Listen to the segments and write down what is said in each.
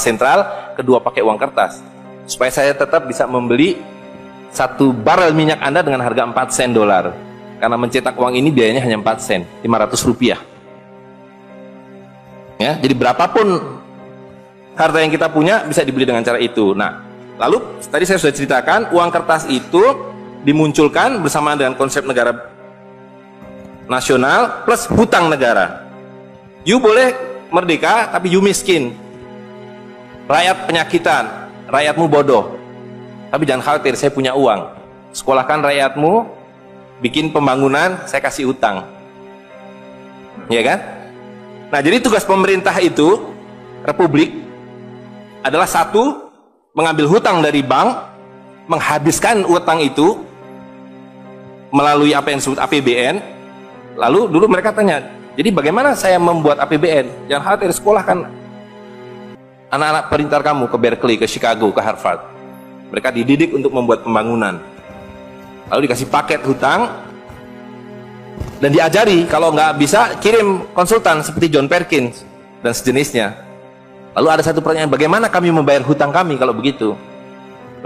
sentral, kedua pakai uang kertas. Supaya saya tetap bisa membeli satu barrel minyak Anda dengan harga 4 sen dolar. Karena mencetak uang ini biayanya hanya 4 sen, 500 rupiah. Ya, jadi berapapun harta yang kita punya bisa dibeli dengan cara itu. Nah, lalu tadi saya sudah ceritakan uang kertas itu dimunculkan bersama dengan konsep negara nasional plus hutang negara. You boleh merdeka tapi you miskin. Rakyat penyakitan, rakyatmu bodoh. Tapi jangan khawatir, saya punya uang. Sekolahkan rakyatmu, bikin pembangunan, saya kasih utang. Ya kan? Nah, jadi tugas pemerintah itu republik adalah satu mengambil hutang dari bank, menghabiskan utang itu melalui apa yang disebut APBN. Lalu dulu mereka tanya, jadi bagaimana saya membuat APBN? Jangan khawatir, sekolah kan anak-anak perintar kamu ke Berkeley, ke Chicago, ke Harvard. Mereka dididik untuk membuat pembangunan. Lalu dikasih paket hutang dan diajari kalau nggak bisa kirim konsultan seperti John Perkins dan sejenisnya. Lalu ada satu pertanyaan, bagaimana kami membayar hutang kami kalau begitu?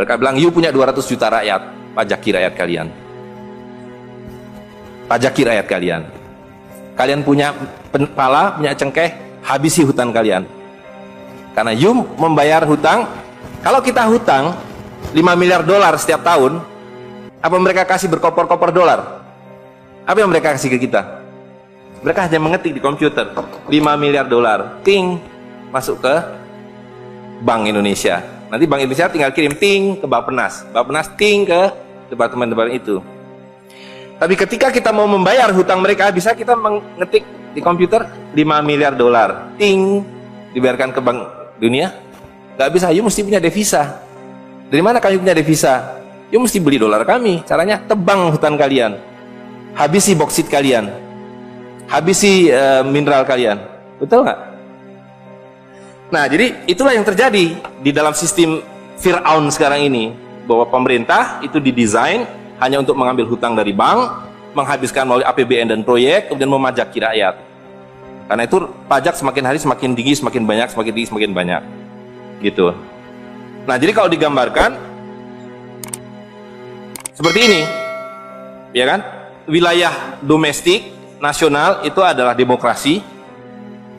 Mereka bilang, you punya 200 juta rakyat, pajaki rakyat kalian. Pajaki rakyat kalian. Kalian punya pala, punya cengkeh, habisi hutang kalian. Karena you membayar hutang, kalau kita hutang 5 miliar dolar setiap tahun, apa mereka kasih berkoper-koper dolar? Apa yang mereka kasih ke kita? Mereka hanya mengetik di komputer 5 miliar dolar, ting masuk ke Bank Indonesia. Nanti Bank Indonesia tinggal kirim ting ke Bappenas, Bappenas ting ke departemen-departemen itu. Tapi ketika kita mau membayar hutang mereka, bisa kita mengetik di komputer 5 miliar dolar, ting dibiarkan ke bank dunia? Gak bisa, you mesti punya devisa. Dari mana kamu punya devisa? You mesti beli dolar kami. Caranya tebang hutang kalian, habisi boksit kalian, habisi uh, mineral kalian. Betul nggak? Nah, jadi itulah yang terjadi di dalam sistem Fir'aun sekarang ini. Bahwa pemerintah itu didesain hanya untuk mengambil hutang dari bank, menghabiskan melalui APBN dan proyek, kemudian memajaki rakyat. Karena itu pajak semakin hari semakin tinggi, semakin banyak, semakin tinggi, semakin banyak. Gitu. Nah, jadi kalau digambarkan seperti ini, ya kan? Wilayah domestik nasional itu adalah demokrasi.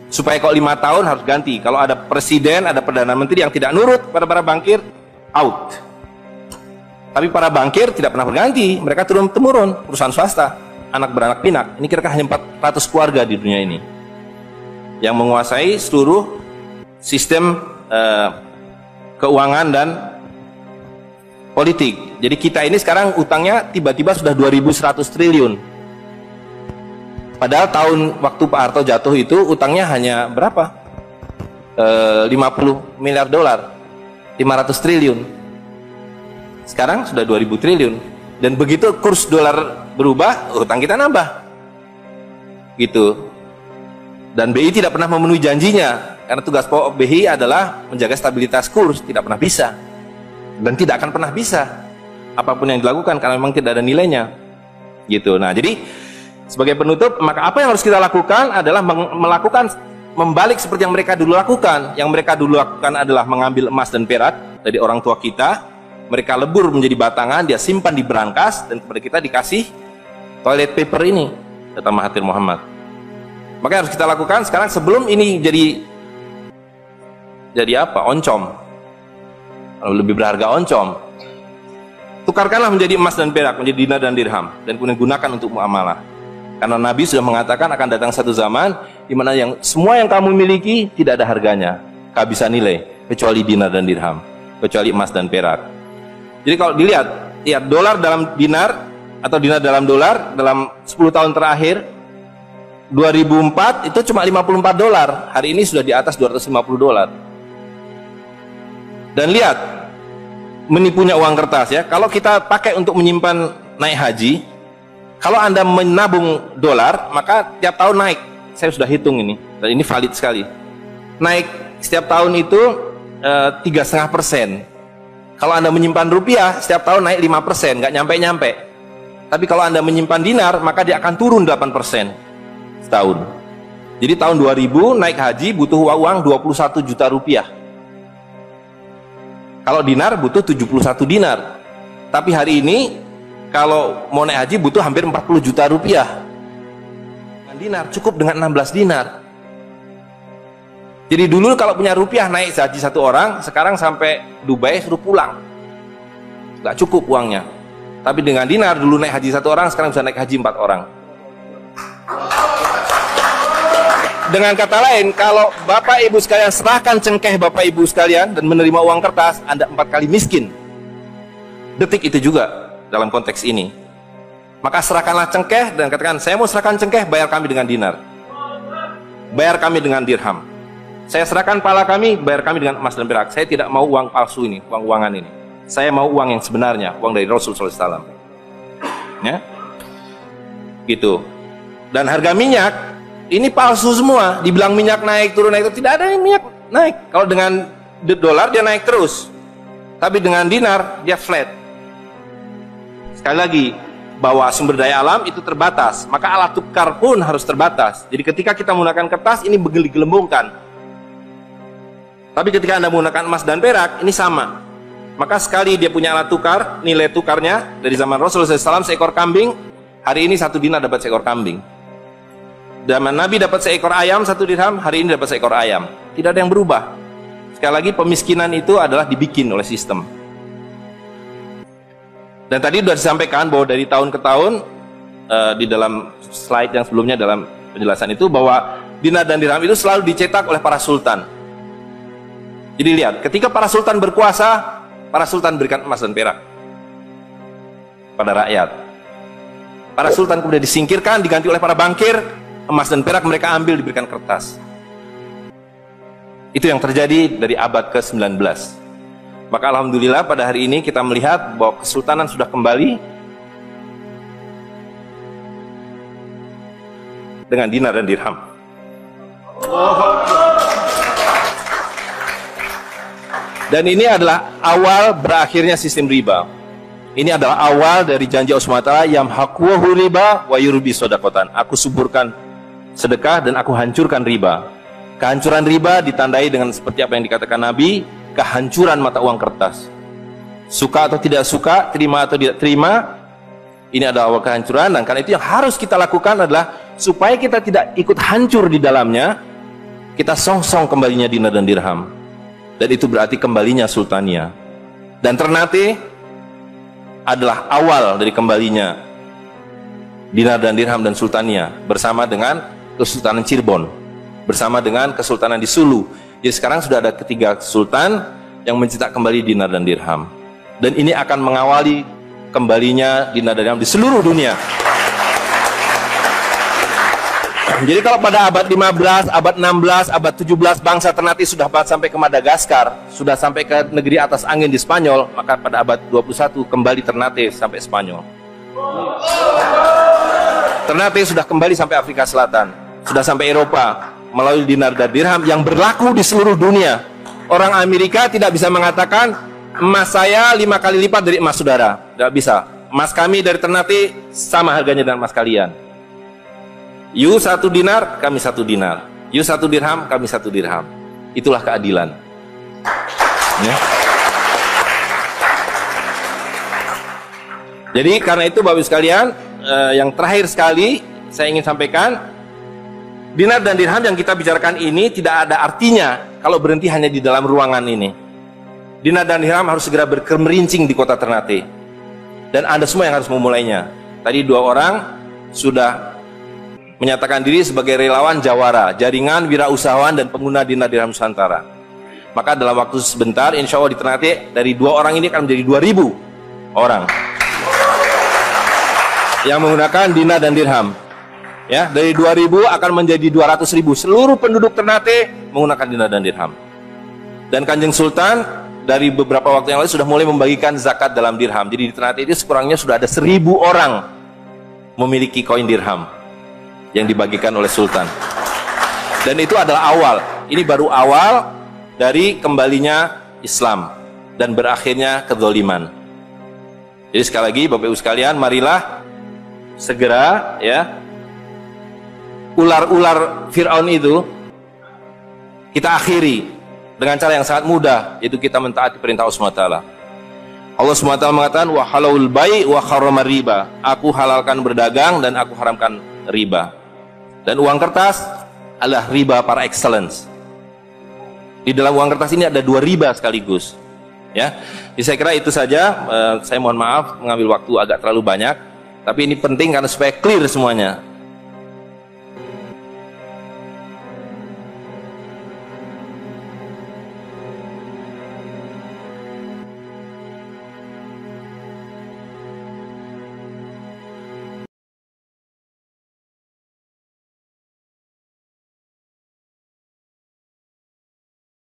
Supaya kalau lima tahun harus ganti. Kalau ada presiden, ada perdana menteri yang tidak nurut pada para bankir, out. Tapi para bankir tidak pernah berganti. Mereka turun temurun perusahaan swasta, anak beranak pinak. Ini kira-kira hanya 400 keluarga di dunia ini yang menguasai seluruh sistem uh, keuangan dan politik. Jadi kita ini sekarang utangnya tiba-tiba sudah 2100 triliun. Padahal tahun waktu Pak Harto jatuh itu utangnya hanya berapa? E, 50 miliar dolar. 500 triliun. Sekarang sudah 2000 triliun. Dan begitu kurs dolar berubah, utang kita nambah. Gitu. Dan BI tidak pernah memenuhi janjinya karena tugas pokok BI adalah menjaga stabilitas kurs, tidak pernah bisa. Dan tidak akan pernah bisa apa pun yang dilakukan karena memang tidak ada nilainya. Gitu. Nah, jadi sebagai penutup, maka apa yang harus kita lakukan adalah melakukan membalik seperti yang mereka dulu lakukan. Yang mereka dulu lakukan adalah mengambil emas dan perak dari orang tua kita, mereka lebur menjadi batangan, dia simpan di berangkas dan kepada kita dikasih toilet paper ini, kata Mahathir Muhammad. Maka harus kita lakukan sekarang sebelum ini jadi jadi apa? Oncom. Lebih berharga oncom. Tukarkanlah menjadi emas dan perak, menjadi dinar dan dirham dan kemudian gunakan untuk muamalah. Karena Nabi sudah mengatakan akan datang satu zaman di mana yang semua yang kamu miliki tidak ada harganya, kehabisan nilai kecuali dinar dan dirham, kecuali emas dan perak. Jadi kalau dilihat, ya dolar dalam dinar atau dinar dalam dolar dalam 10 tahun terakhir 2004 itu cuma 54 dolar. Hari ini sudah di atas 250 dolar. Dan lihat, menipunya uang kertas ya. Kalau kita pakai untuk menyimpan naik haji, kalau Anda menabung dolar, maka tiap tahun naik. Saya sudah hitung ini, dan ini valid sekali. Naik setiap tahun itu eh, tiga setengah persen. Kalau Anda menyimpan rupiah, setiap tahun naik 5 persen, nggak nyampe-nyampe. Tapi kalau Anda menyimpan dinar, maka dia akan turun 8 persen setahun. Jadi tahun 2000 naik haji butuh uang 21 juta rupiah Kalau dinar butuh 71 dinar. Tapi hari ini kalau mau naik haji butuh hampir 40 juta rupiah. Dengan dinar cukup dengan 16 dinar. Jadi dulu kalau punya rupiah naik haji satu orang, sekarang sampai Dubai suruh pulang. Gak cukup uangnya. Tapi dengan dinar dulu naik haji satu orang, sekarang bisa naik haji empat orang. Dengan kata lain, kalau Bapak Ibu sekalian serahkan cengkeh Bapak Ibu sekalian dan menerima uang kertas, Anda empat kali miskin. Detik itu juga dalam konteks ini. Maka serahkanlah cengkeh dan katakan, saya mau serahkan cengkeh, bayar kami dengan dinar. Bayar kami dengan dirham. Saya serahkan pala kami, bayar kami dengan emas dan perak. Saya tidak mau uang palsu ini, uang-uangan ini. Saya mau uang yang sebenarnya, uang dari Rasul SAW. Ya, gitu. Dan harga minyak ini palsu semua. Dibilang minyak naik turun naik tidak ada yang minyak naik. Kalau dengan dolar dia naik terus, tapi dengan dinar dia flat. Sekali lagi bahwa sumber daya alam itu terbatas, maka alat tukar pun harus terbatas. Jadi ketika kita menggunakan kertas ini gelembungkan. Tapi ketika anda menggunakan emas dan perak ini sama. Maka sekali dia punya alat tukar, nilai tukarnya dari zaman Rasulullah SAW seekor kambing, hari ini satu dinar dapat seekor kambing. Zaman Nabi dapat seekor ayam satu dirham, hari ini dapat seekor ayam. Tidak ada yang berubah. Sekali lagi pemiskinan itu adalah dibikin oleh sistem. Dan tadi sudah disampaikan bahwa dari tahun ke tahun uh, di dalam slide yang sebelumnya dalam penjelasan itu bahwa dinar dan dirham itu selalu dicetak oleh para sultan. Jadi lihat, ketika para sultan berkuasa, para sultan berikan emas dan perak pada rakyat. Para sultan kemudian disingkirkan, diganti oleh para bankir, emas dan perak mereka ambil diberikan kertas. Itu yang terjadi dari abad ke-19. Maka Alhamdulillah pada hari ini kita melihat bahwa kesultanan sudah kembali dengan dinar dan dirham. Dan ini adalah awal berakhirnya sistem riba. Ini adalah awal dari janji Allah yang hakwahu riba wa yurbi sodakotan. Aku suburkan sedekah dan aku hancurkan riba. Kehancuran riba ditandai dengan seperti apa yang dikatakan Nabi, kehancuran mata uang kertas. Suka atau tidak suka, terima atau tidak terima, ini adalah awal kehancuran dan karena itu yang harus kita lakukan adalah supaya kita tidak ikut hancur di dalamnya, kita song-song kembalinya dinar dan dirham. Dan itu berarti kembalinya sultania. Dan Ternate adalah awal dari kembalinya dinar dan dirham dan sultania bersama dengan Kesultanan Cirebon bersama dengan Kesultanan di Sulu. Jadi sekarang sudah ada ketiga sultan yang mencetak kembali dinar dan dirham. Dan ini akan mengawali kembalinya dinar dan dirham di seluruh dunia. Jadi kalau pada abad 15, abad 16, abad 17 bangsa Ternate sudah sampai ke Madagaskar, sudah sampai ke negeri atas angin di Spanyol, maka pada abad 21 kembali Ternate sampai Spanyol. Ternate sudah kembali sampai Afrika Selatan sudah sampai Eropa melalui dinar dan dirham yang berlaku di seluruh dunia. Orang Amerika tidak bisa mengatakan emas saya lima kali lipat dari emas saudara. Tidak bisa. Emas kami dari Ternate sama harganya dengan emas kalian. You satu dinar, kami satu dinar. You satu dirham, kami satu dirham. Itulah keadilan. Ya. Jadi karena itu Bapak sekalian, eh, yang terakhir sekali saya ingin sampaikan Dinar dan dirham yang kita bicarakan ini tidak ada artinya kalau berhenti hanya di dalam ruangan ini. Dinar dan dirham harus segera berkemerincing di kota Ternate. Dan Anda semua yang harus memulainya. Tadi dua orang sudah menyatakan diri sebagai relawan Jawara, jaringan wirausahawan dan pengguna dinar dirham Nusantara. Maka dalam waktu sebentar, insya Allah di Ternate, dari dua orang ini akan menjadi dua ribu orang yang menggunakan dinar dan dirham ya dari 2000 akan menjadi 200 ribu. Seluruh penduduk Ternate menggunakan dinar dan dirham. Dan Kanjeng Sultan dari beberapa waktu yang lalu sudah mulai membagikan zakat dalam dirham. Jadi di Ternate itu sekurangnya sudah ada seribu orang memiliki koin dirham yang dibagikan oleh Sultan. Dan itu adalah awal. Ini baru awal dari kembalinya Islam dan berakhirnya kezoliman jadi sekali lagi Bapak Ibu sekalian marilah segera ya ular-ular Fir'aun itu kita akhiri dengan cara yang sangat mudah yaitu kita mentaati perintah Allah SWT Allah SWT mengatakan wa halalul bai wa harrama riba. Aku halalkan berdagang dan aku haramkan riba. Dan uang kertas adalah riba para excellence. Di dalam uang kertas ini ada dua riba sekaligus ya. Jadi saya kira itu saja. Uh, saya mohon maaf mengambil waktu agak terlalu banyak. Tapi ini penting karena supaya clear semuanya